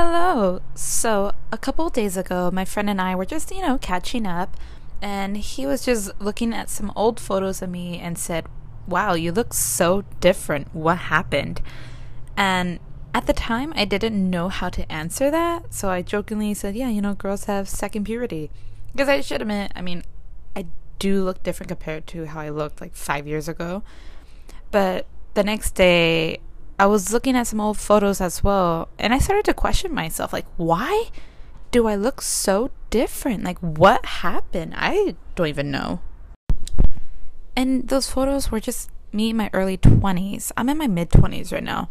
Hello. So, a couple days ago, my friend and I were just, you know, catching up, and he was just looking at some old photos of me and said, Wow, you look so different. What happened? And at the time, I didn't know how to answer that, so I jokingly said, Yeah, you know, girls have second puberty. Because I should admit, I mean, I do look different compared to how I looked like five years ago. But the next day, I was looking at some old photos as well, and I started to question myself like, why do I look so different? Like, what happened? I don't even know. And those photos were just me in my early 20s. I'm in my mid 20s right now.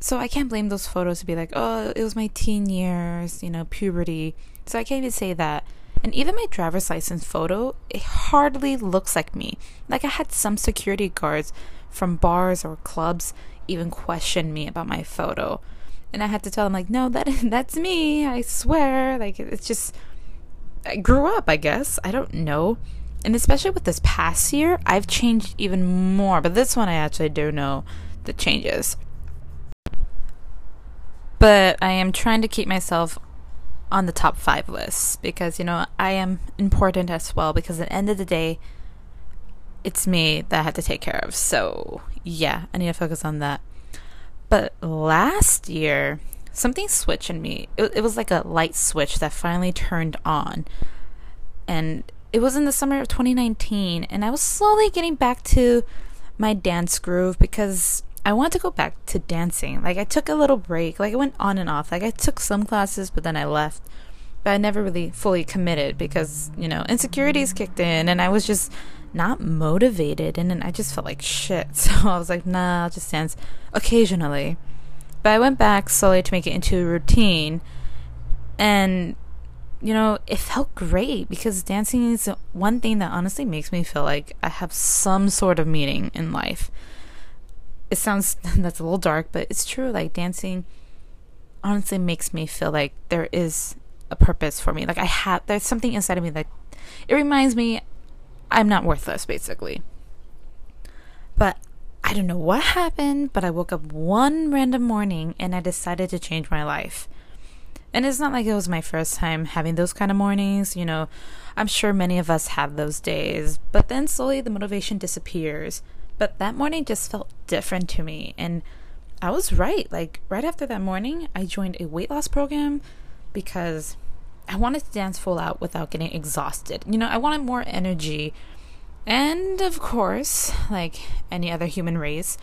So I can't blame those photos to be like, oh, it was my teen years, you know, puberty. So I can't even say that. And even my driver's license photo, it hardly looks like me. Like I had some security guards from bars or clubs even question me about my photo. And I had to tell them like, no, that that's me. I swear. Like it's just I grew up, I guess. I don't know. And especially with this past year, I've changed even more. But this one I actually do know the changes. But I am trying to keep myself on the top five lists because, you know, I am important as well because at the end of the day, it's me that I have to take care of. So, yeah, I need to focus on that. But last year, something switched in me. It, it was like a light switch that finally turned on. And it was in the summer of 2019. And I was slowly getting back to my dance groove because I wanted to go back to dancing. Like, I took a little break. Like, I went on and off. Like, I took some classes, but then I left. But I never really fully committed because, you know, insecurities kicked in and I was just not motivated and then I just felt like shit. So I was like, nah, I'll just dance occasionally. But I went back slowly to make it into a routine and you know, it felt great because dancing is one thing that honestly makes me feel like I have some sort of meaning in life. It sounds that's a little dark, but it's true. Like dancing honestly makes me feel like there is a purpose for me. Like I have there's something inside of me that it reminds me I'm not worthless, basically. But I don't know what happened, but I woke up one random morning and I decided to change my life. And it's not like it was my first time having those kind of mornings, you know. I'm sure many of us have those days, but then slowly the motivation disappears. But that morning just felt different to me, and I was right. Like, right after that morning, I joined a weight loss program because I wanted to dance full out without getting exhausted. You know, I wanted more energy. And of course, like any other human race,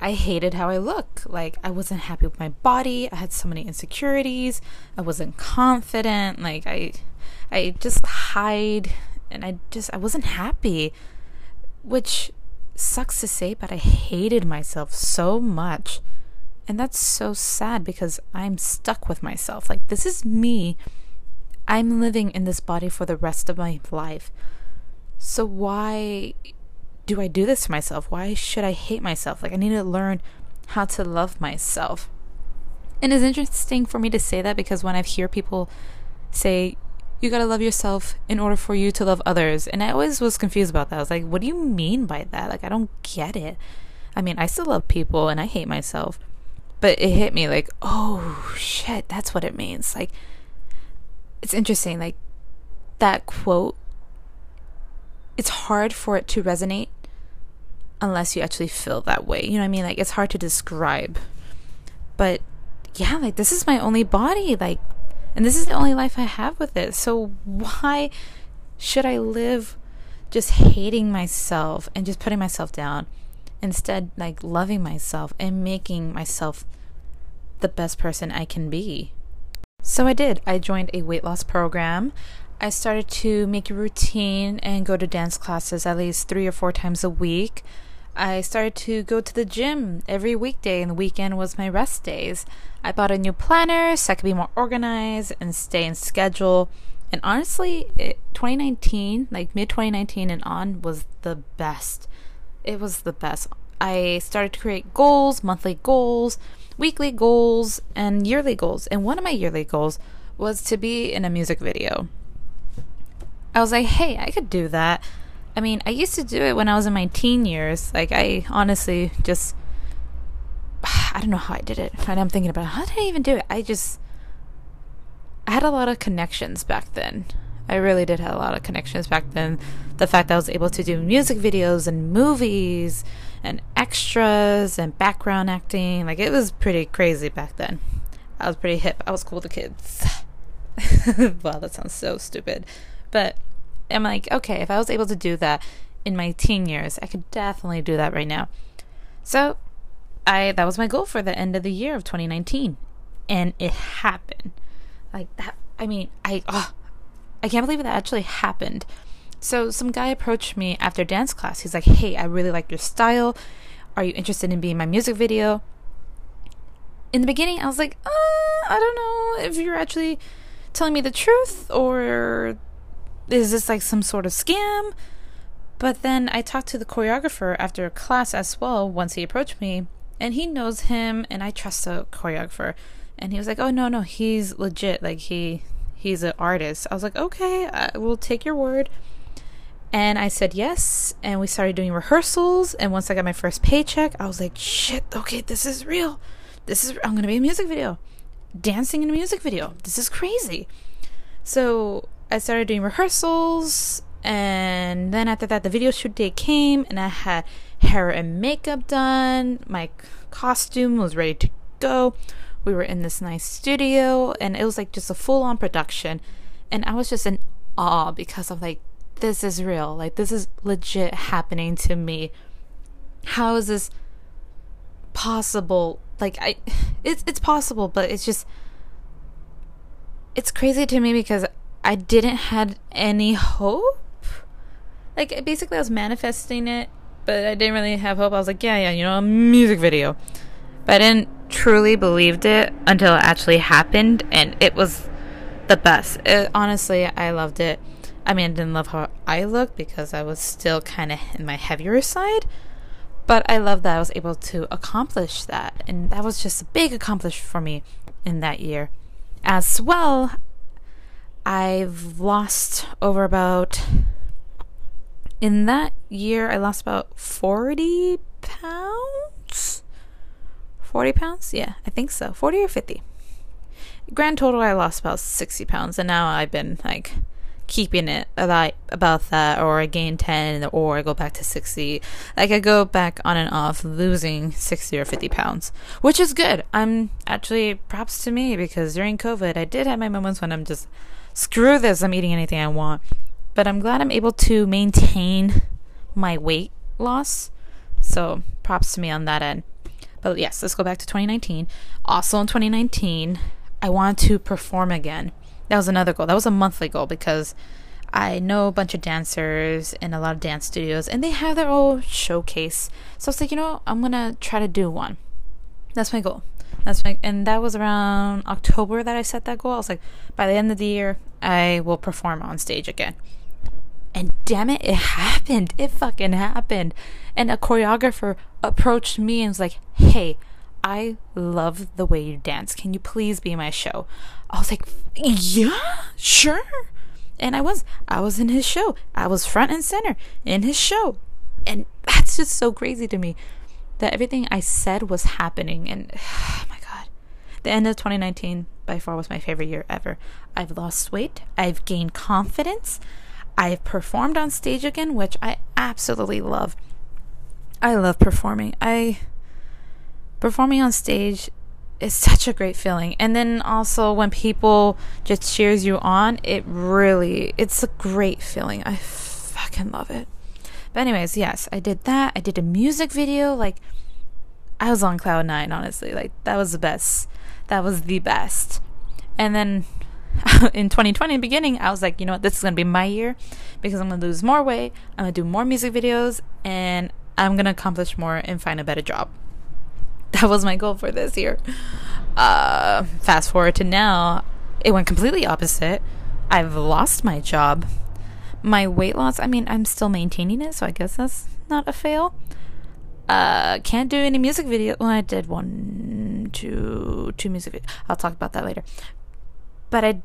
I hated how I look. Like I wasn't happy with my body. I had so many insecurities. I wasn't confident. Like I I just hide and I just I wasn't happy. Which sucks to say, but I hated myself so much. And that's so sad because I'm stuck with myself. Like this is me I'm living in this body for the rest of my life. So why do I do this to myself? Why should I hate myself? Like I need to learn how to love myself. And it's interesting for me to say that because when I hear people say you gotta love yourself in order for you to love others, and I always was confused about that. I was like, what do you mean by that? Like I don't get it. I mean, I still love people and I hate myself, but it hit me like, oh shit, that's what it means. Like it's interesting like that quote it's hard for it to resonate unless you actually feel that way you know what i mean? Like it's hard to describe. But yeah like this is my only body like and this is the only life i have with it. So why should i live just hating myself and just putting myself down? Instead like loving myself and making myself the best person i can be so I did. I joined a weight loss program. I started to make a routine and go to dance classes at least three or four times a week. I started to go to the gym every weekday, and the weekend was my rest days. I bought a new planner so I could be more organized and stay in schedule. And honestly, it, 2019, like mid 2019 and on, was the best. It was the best. I started to create goals, monthly goals weekly goals and yearly goals. And one of my yearly goals was to be in a music video. I was like, hey, I could do that. I mean, I used to do it when I was in my teen years. Like, I honestly just, I don't know how I did it. And I'm thinking about how did I even do it? I just, I had a lot of connections back then. I really did have a lot of connections back then. The fact that I was able to do music videos and movies and extras and background acting, like it was pretty crazy back then. I was pretty hip. I was cool to kids. wow, that sounds so stupid. But I'm like, okay, if I was able to do that in my teen years, I could definitely do that right now. So, I that was my goal for the end of the year of 2019, and it happened. Like that. I mean, I oh, I can't believe that actually happened. So some guy approached me after dance class. He's like, "Hey, I really like your style. Are you interested in being my music video?" In the beginning, I was like, uh, "I don't know if you're actually telling me the truth or is this like some sort of scam?" But then I talked to the choreographer after class as well once he approached me, and he knows him and I trust the choreographer. And he was like, "Oh no, no, he's legit. Like he he's an artist." I was like, "Okay, I will take your word." And I said yes, and we started doing rehearsals. And once I got my first paycheck, I was like, "Shit, okay, this is real. This is I'm gonna be a music video, dancing in a music video. This is crazy." So I started doing rehearsals and then after that, the video shoot day came, and I had hair and makeup done. My costume was ready to go. We were in this nice studio, and it was like just a full on production. And I was just in awe because of like, this is real. Like, this is legit happening to me. How is this possible? Like, I, it's it's possible, but it's just, it's crazy to me because I didn't had any hope like basically I was manifesting it, but I didn't really have hope. I was like, yeah, yeah, you know, a music video. But I didn't truly believed it until it actually happened and it was the best. It, honestly, I loved it. I mean, I didn't love how I looked because I was still kind of in my heavier side, but I love that I was able to accomplish that. And that was just a big accomplishment for me in that year. As well, I've lost over about in that year, I lost about 40 pounds. 40 pounds? Yeah, I think so. 40 or 50. Grand total, I lost about 60 pounds, and now I've been like keeping it about about that, or I gain 10, or I go back to 60. Like I go back on and off, losing 60 or 50 pounds, which is good. I'm actually props to me because during COVID, I did have my moments when I'm just screw this, I'm eating anything I want but I'm glad I'm able to maintain my weight loss. So props to me on that end. But yes, let's go back to 2019. Also in 2019, I wanted to perform again. That was another goal. That was a monthly goal because I know a bunch of dancers in a lot of dance studios and they have their own showcase. So I was like, you know, I'm gonna try to do one. That's my goal. That's my and that was around October that I set that goal. I was like, by the end of the year, I will perform on stage again. And damn it, it happened. It fucking happened. And a choreographer approached me and was like, hey, I love the way you dance. Can you please be my show? I was like, yeah, sure. And I was. I was in his show. I was front and center in his show. And that's just so crazy to me that everything I said was happening. And oh my God. The end of 2019 by far was my favorite year ever. I've lost weight. I've gained confidence. I've performed on stage again, which I absolutely love. I love performing. I performing on stage is such a great feeling. And then also when people just cheers you on, it really it's a great feeling. I fucking love it. But anyways, yes, I did that. I did a music video like I was on cloud 9 honestly. Like that was the best. That was the best. And then in 2020 beginning i was like you know what this is going to be my year because i'm going to lose more weight i'm going to do more music videos and i'm going to accomplish more and find a better job that was my goal for this year uh, fast forward to now it went completely opposite i've lost my job my weight loss i mean i'm still maintaining it so i guess that's not a fail uh, can't do any music video. Well, I did one, two, two music. videos. I'll talk about that later but I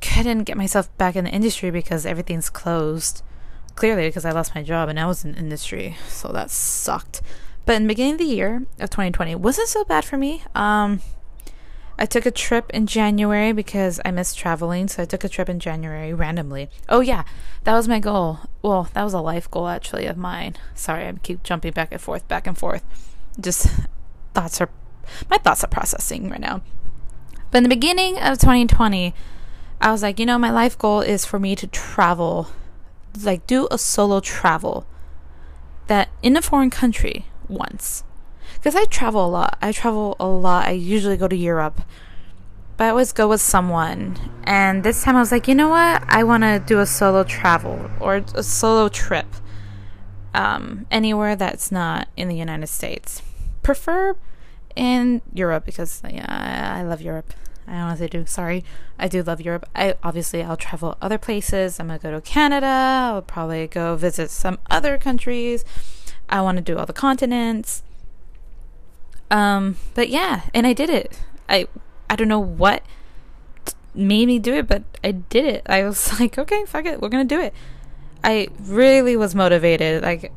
couldn't get myself back in the industry because everything's closed. Clearly, because I lost my job and I was in industry, so that sucked. But in the beginning of the year of 2020, wasn't so bad for me. Um, I took a trip in January because I missed traveling, so I took a trip in January randomly. Oh yeah, that was my goal. Well, that was a life goal actually of mine. Sorry, I keep jumping back and forth, back and forth. Just thoughts are my thoughts are processing right now. But in the beginning of 2020, I was like, you know, my life goal is for me to travel, like do a solo travel that in a foreign country once because I travel a lot. I travel a lot. I usually go to Europe, but I always go with someone. And this time I was like, you know what? I want to do a solo travel or a solo trip um, anywhere that's not in the United States. Prefer in Europe because yeah, I love Europe. I honestly do. Sorry, I do love Europe. I obviously I'll travel other places. I'm gonna go to Canada. I'll probably go visit some other countries. I want to do all the continents. Um, but yeah, and I did it. I I don't know what made me do it, but I did it. I was like, okay, fuck it, we're gonna do it. I really was motivated. Like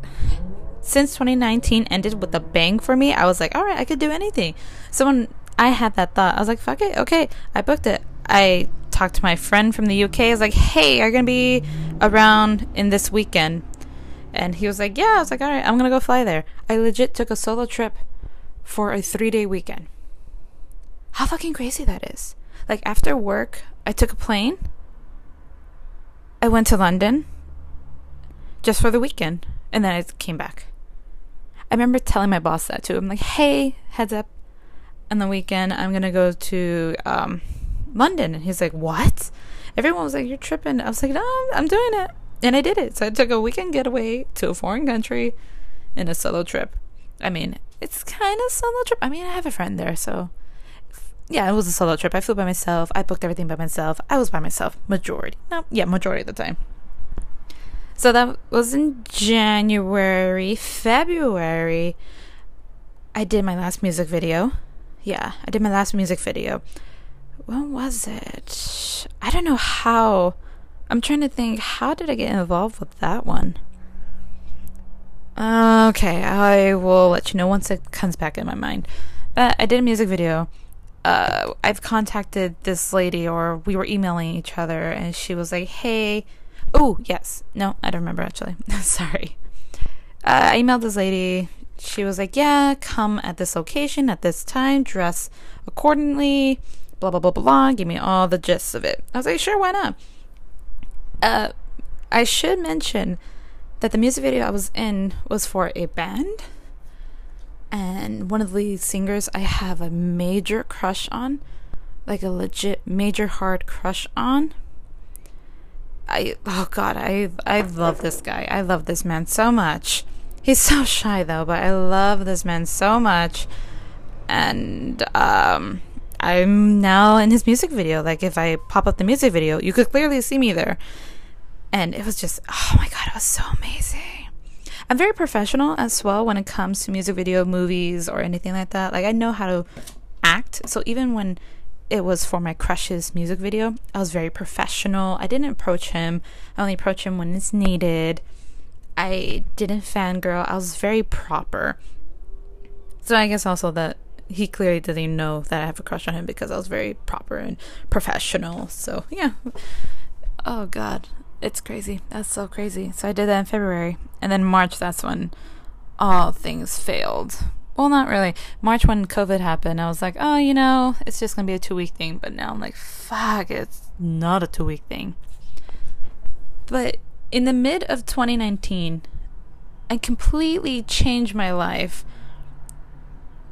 since 2019 ended with a bang for me, I was like, all right, I could do anything. So when I had that thought, I was like, fuck it, okay, I booked it. I talked to my friend from the UK. I was like, hey, are you gonna be around in this weekend? And he was like, yeah. I was like, all right, I'm gonna go fly there. I legit took a solo trip for a three day weekend. How fucking crazy that is. Like, after work, I took a plane. I went to London just for the weekend, and then I came back. I remember telling my boss that too. I'm like, hey, heads up, on the weekend, I'm gonna go to um, London. And he's like, what? Everyone was like, you're tripping. I was like, no, I'm doing it. And I did it. So I took a weekend getaway to a foreign country in a solo trip. I mean, it's kind of solo trip. I mean, I have a friend there, so yeah, it was a solo trip. I flew by myself. I booked everything by myself. I was by myself majority. No, yeah, majority of the time. So that was in January, February. I did my last music video. Yeah, I did my last music video. When was it? I don't know how. I'm trying to think. How did I get involved with that one? Okay, I will let you know once it comes back in my mind. But I did a music video. Uh, I've contacted this lady, or we were emailing each other, and she was like, "Hey, oh yes, no, I don't remember actually. Sorry." Uh, I emailed this lady. She was like, "Yeah, come at this location at this time, dress accordingly." Blah blah blah blah. Blah. Give me all the gist of it. I was like, "Sure, why not?" Uh, I should mention that the music video I was in was for a band. And one of the singers I have a major crush on, like a legit major hard crush on. I oh god, I I love this guy. I love this man so much. He's so shy though, but I love this man so much. And um I'm now in his music video. Like if I pop up the music video, you could clearly see me there and it was just oh my god it was so amazing. I'm very professional as well when it comes to music video movies or anything like that. Like i know how to act. So even when it was for my crush's music video i was very professional. I didn't approach him. I only approach him when it's needed. I didn't fangirl. I was very proper. So i guess also that he clearly didn't know that I have a crush on him because I was very proper and professional. So yeah. Oh god. It's crazy. That's so crazy. So I did that in February. And then March, that's when all things failed. Well, not really. March, when COVID happened, I was like, oh, you know, it's just going to be a two week thing. But now I'm like, fuck, it's not a two week thing. But in the mid of 2019, I completely changed my life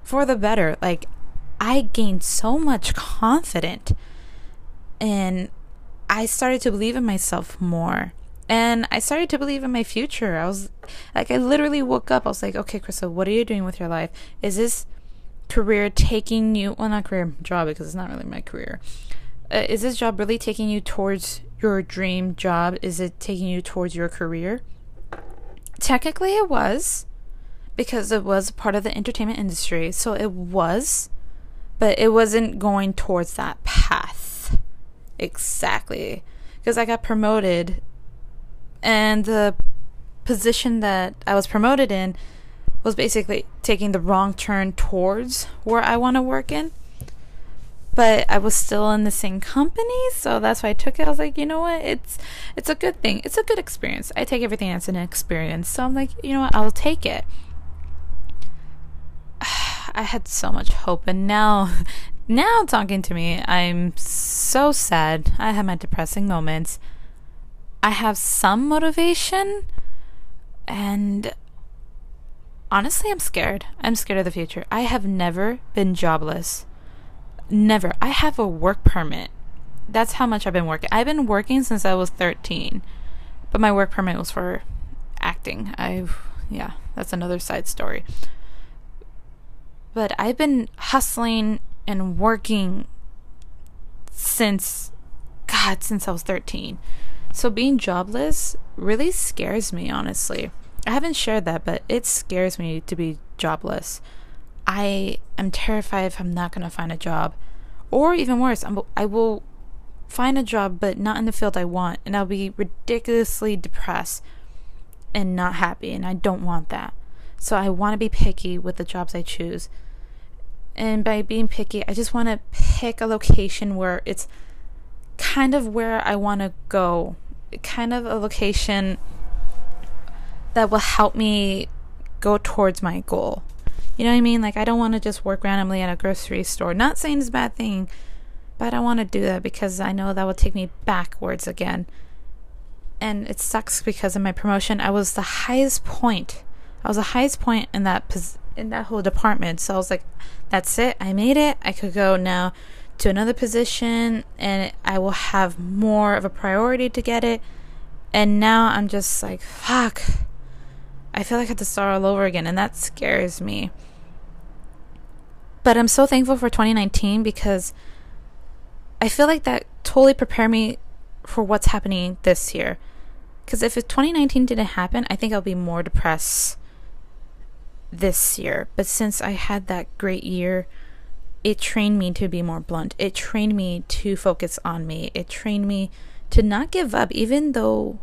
for the better. Like, I gained so much confidence and I started to believe in myself more. And I started to believe in my future. I was like, I literally woke up. I was like, okay, Crystal, what are you doing with your life? Is this career taking you, well, not career, job, because it's not really my career. Uh, is this job really taking you towards your dream job? Is it taking you towards your career? Technically, it was because it was part of the entertainment industry. So it was, but it wasn't going towards that path exactly because I got promoted and the position that I was promoted in was basically taking the wrong turn towards where I want to work in. but I was still in the same company, so that's why I took it. I was like, you know what? It's it's a good thing. It's a good experience. I take everything as an experience. So I'm like, you know what? I'll take it. I had so much hope and now now talking to me, I'm so sad. I have my depressing moments. I have some motivation and honestly, I'm scared. I'm scared of the future. I have never been jobless. Never. I have a work permit. That's how much I've been working. I've been working since I was 13. But my work permit was for acting. I've, yeah, that's another side story. But I've been hustling and working since god, since I was 13. So being jobless really scares me, honestly. I haven't shared that, but it scares me to be jobless. I am terrified if I'm not going to find a job. Or even worse, I'm, I will find a job but not in the field I want, and I'll be ridiculously depressed and not happy, and I don't want that. So I want to be picky with the jobs I choose. And by being picky, I just want to pick a location where it's kind of where I want to go, kind of a location that will help me go towards my goal. You know what I mean? Like, I don't want to just work randomly at a grocery store. Not saying it's a bad thing, but I don't want to do that because I know that will take me backwards again. And it sucks because in my promotion, I was the highest point. I was the highest point in that pos- in that whole department. So I was like, that's it. I made it. I could go now to another position and I will have more of a priority to get it. And now I'm just like, fuck. I feel like I have to start all over again, and that scares me. But I'm so thankful for 2019 because I feel like that totally prepared me for what's happening this year. Because if 2019 didn't happen, I think I'll be more depressed this year. But since I had that great year, it trained me to be more blunt. It trained me to focus on me. It trained me to not give up, even though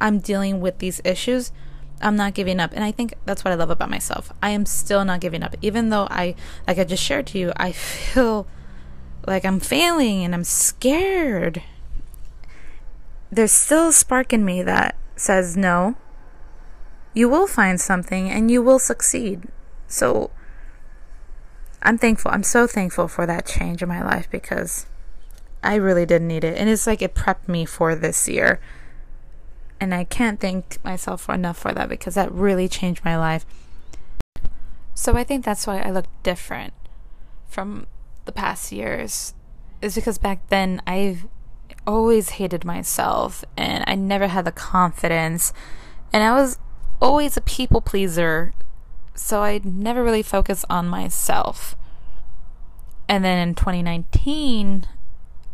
I'm dealing with these issues. I'm not giving up. And I think that's what I love about myself. I am still not giving up. Even though I, like I just shared to you, I feel like I'm failing and I'm scared. There's still a spark in me that says, no, you will find something and you will succeed. So I'm thankful. I'm so thankful for that change in my life because I really did need it. And it's like it prepped me for this year. And I can't thank myself enough for that because that really changed my life. So I think that's why I look different from the past years. Is because back then I've always hated myself and I never had the confidence and I was always a people pleaser. So I never really focused on myself. And then in 2019,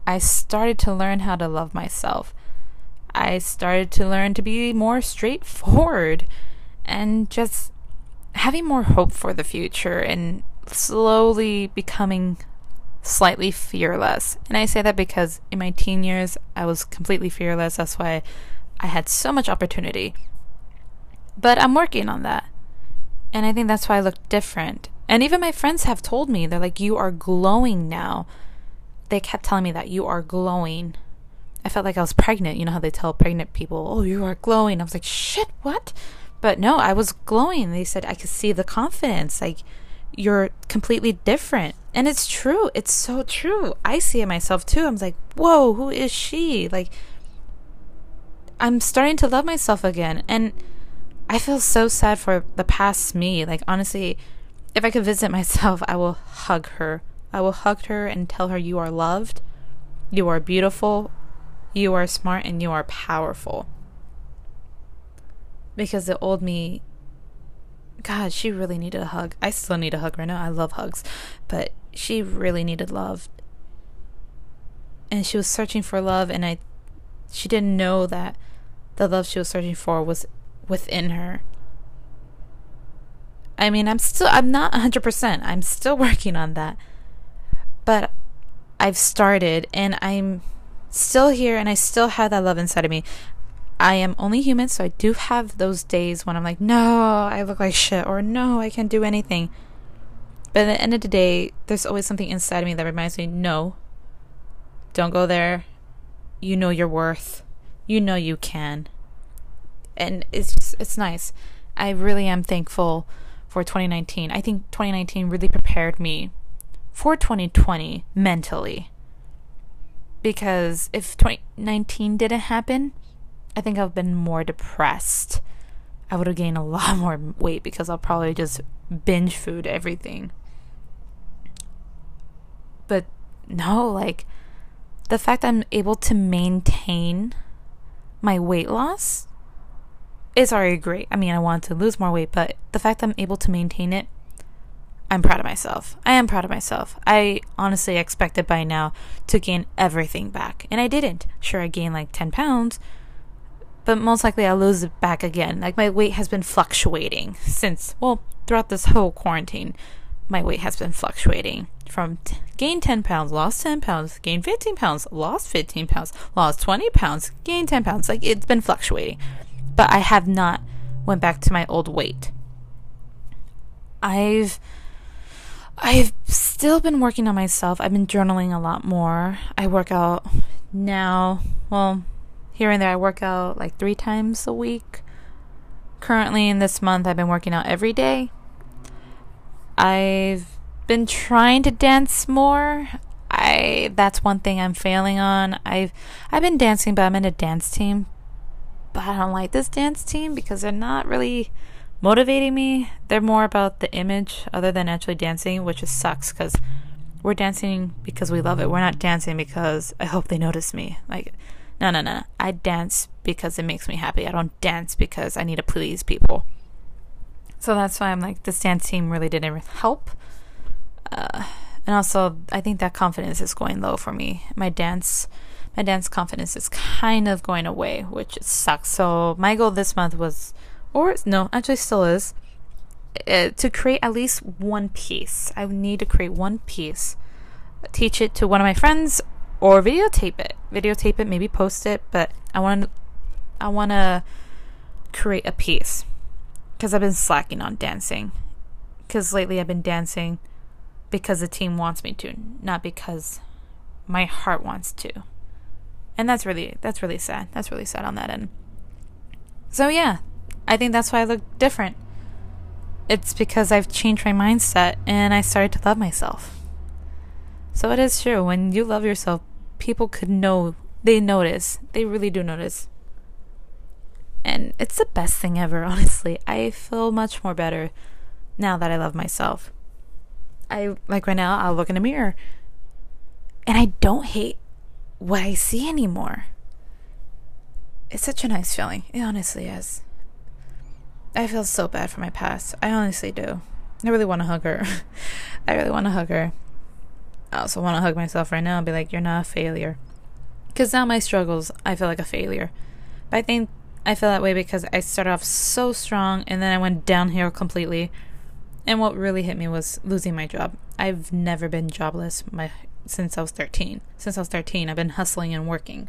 I started to learn how to love myself. I started to learn to be more straightforward and just having more hope for the future and slowly becoming slightly fearless. And I say that because in my teen years, I was completely fearless. That's why I had so much opportunity. But I'm working on that. And I think that's why I look different. And even my friends have told me, they're like, you are glowing now. They kept telling me that you are glowing. I felt like I was pregnant. You know how they tell pregnant people, oh, you are glowing. I was like, shit, what? But no, I was glowing. They said I could see the confidence. Like, you're completely different. And it's true. It's so true. I see it myself too. I'm like, whoa, who is she? Like, I'm starting to love myself again. And I feel so sad for the past me. Like, honestly, if I could visit myself, I will hug her. I will hug her and tell her, You are loved, you are beautiful, you are smart, and you are powerful. Because the old me, God, she really needed a hug. I still need a hug right now. I love hugs. But she really needed love. And she was searching for love, and I, she didn't know that the love she was searching for was within her. I mean, I'm still, I'm not 100%. I'm still working on that. But I've started and I'm still here and I still have that love inside of me. I am only human, so I do have those days when I'm like, no, I look like shit, or no, I can't do anything. But at the end of the day, there's always something inside of me that reminds me no, don't go there. You know your worth. You know you can. And it's just, it's nice. I really am thankful for 2019. I think 2019 really prepared me for 2020 mentally. Because if 2019 didn't happen, I think I've been more depressed. I would have gained a lot more weight because I'll probably just binge food everything. But no, like the fact I'm able to maintain my weight loss is already great. I mean, I want to lose more weight, but the fact that I'm able to maintain it, I'm proud of myself. I am proud of myself. I honestly expected by now to gain everything back, and I didn't. Sure, I gained like 10 pounds, but most likely I'll lose it back again. Like my weight has been fluctuating since, well, throughout this whole quarantine, my weight has been fluctuating from t- gain 10 pounds, lost 10 pounds, gain 15 pounds, lost 15 pounds, lost 20 pounds, gain 10 pounds. Like it's been fluctuating. But I have not went back to my old weight. I've I've still been working on myself. I've been journaling a lot more. I work out now. Well, here and there I work out like 3 times a week. Currently in this month I've been working out every day. I've been trying to dance more. I that's one thing I'm failing on. I've I've been dancing, but I'm in a dance team. But I don't like this dance team because they're not really motivating me. They're more about the image other than actually dancing, which just sucks because we're dancing because we love it. We're not dancing because I hope they notice me. Like, no, no, no. I dance because it makes me happy. I don't dance because I need to please people. So that's why I'm like, this dance team really didn't help. Uh, and also, I think that confidence is going low for me. My dance, my dance confidence is kind of going away, which sucks. So my goal this month was or no, actually still is, uh, to create at least one piece. I need to create one piece, teach it to one of my friends, or videotape it. Videotape it, maybe post it. But I want, I want to create a piece because I've been slacking on dancing. Because lately I've been dancing because the team wants me to, not because my heart wants to. And that's really that's really sad. That's really sad on that end. So yeah, I think that's why I look different. It's because I've changed my mindset and I started to love myself. So it is true. When you love yourself, people could know, they notice. They really do notice. And it's the best thing ever, honestly. I feel much more better now that I love myself. I, like right now, I'll look in the mirror and I don't hate what I see anymore. It's such a nice feeling. It honestly is. I feel so bad for my past. I honestly do. I really want to hug her. I really want to hug her. I also want to hug myself right now and be like, you're not a failure. Because now my struggles, I feel like a failure. But I think I feel that way because I started off so strong and then I went downhill completely. And what really hit me was losing my job. I've never been jobless my since I was 13. Since I was 13, I've been hustling and working.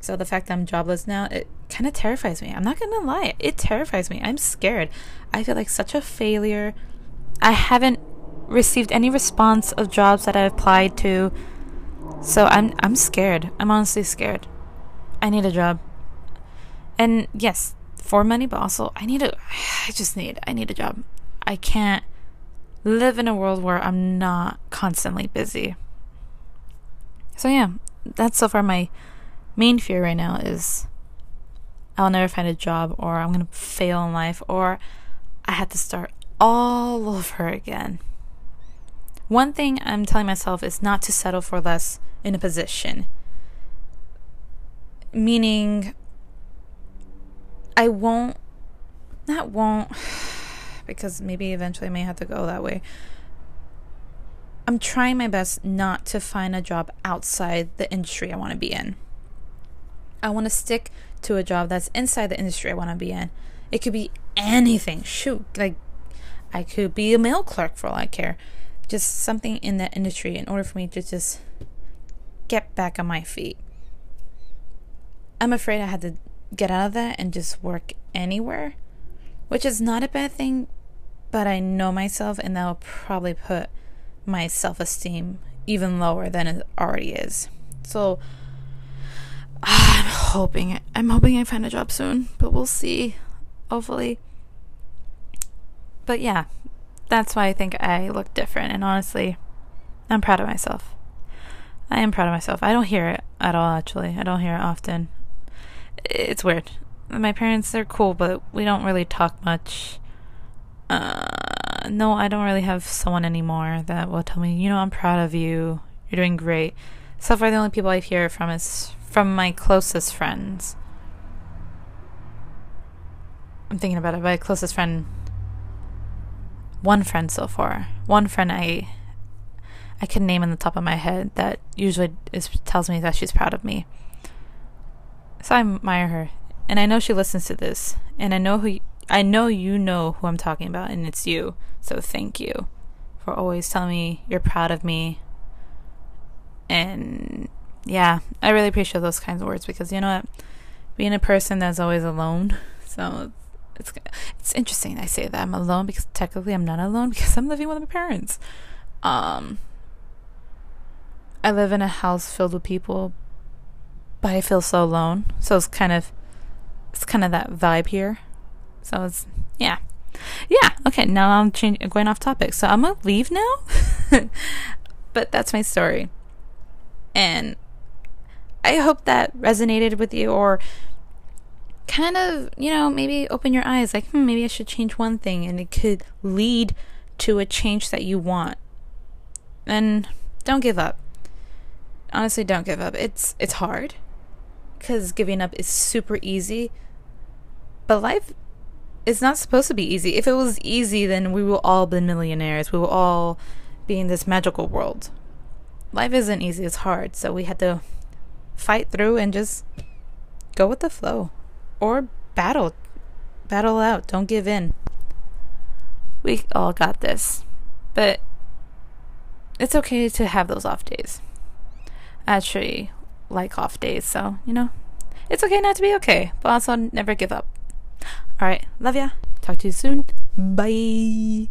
So the fact that I'm jobless now, it kind of terrifies me. I'm not going to lie. It terrifies me. I'm scared. I feel like such a failure. I haven't received any response of jobs that I applied to. So I'm I'm scared. I'm honestly scared. I need a job. And yes, for money, but also I need a I just need I need a job. I can't live in a world where I'm not constantly busy. So yeah, that's so far my main fear right now is I'll never find a job or I'm going to fail in life or I have to start all over again. One thing I'm telling myself is not to settle for less in a position. Meaning, I won't, not won't, because maybe eventually I may have to go that way. I'm trying my best not to find a job outside the industry I want to be in. I want to stick to a job that's inside the industry I want to be in. It could be anything. Shoot, like I could be a mail clerk for all I care. Just something in that industry in order for me to just get back on my feet. I'm afraid I had to get out of that and just work anywhere, which is not a bad thing, but I know myself, and that'll probably put my self esteem even lower than it already is. So I'm hoping I'm hoping I find a job soon, but we'll see. Hopefully. But yeah, that's why I think I look different and honestly, I'm proud of myself. I am proud of myself. I don't hear it at all actually. I don't hear it often. It's weird. My parents they're cool, but we don't really talk much. Uh no, I don't really have someone anymore that will tell me, you know, I'm proud of you. You're doing great. So far, the only people I hear from is from my closest friends. I'm thinking about it. My closest friend, one friend so far, one friend I, I can name in the top of my head that usually is tells me that she's proud of me. So I admire her, and I know she listens to this, and I know who I know you know who I'm talking about, and it's you. So thank you for always telling me you're proud of me. And yeah, I really appreciate those kinds of words because you know what? Being a person that's always alone, so it's it's interesting I say that I'm alone because technically I'm not alone because I'm living with my parents. Um I live in a house filled with people, but I feel so alone. So it's kind of it's kind of that vibe here. So it's yeah. Yeah, okay, now I'm changing going off topic. So I'm gonna leave now. but that's my story. And I hope that resonated with you or kind of, you know, maybe open your eyes like, hmm, maybe I should change one thing and it could lead to a change that you want. And don't give up. Honestly, don't give up. It's it's hard cuz giving up is super easy. But life it's not supposed to be easy. If it was easy, then we will all be millionaires. We will all be in this magical world. Life isn't easy, it's hard. So we had to fight through and just go with the flow or battle. Battle out. Don't give in. We all got this. But it's okay to have those off days. I actually like off days, so, you know, it's okay not to be okay, but also never give up. All right. Love ya. Talk to you soon. Bye.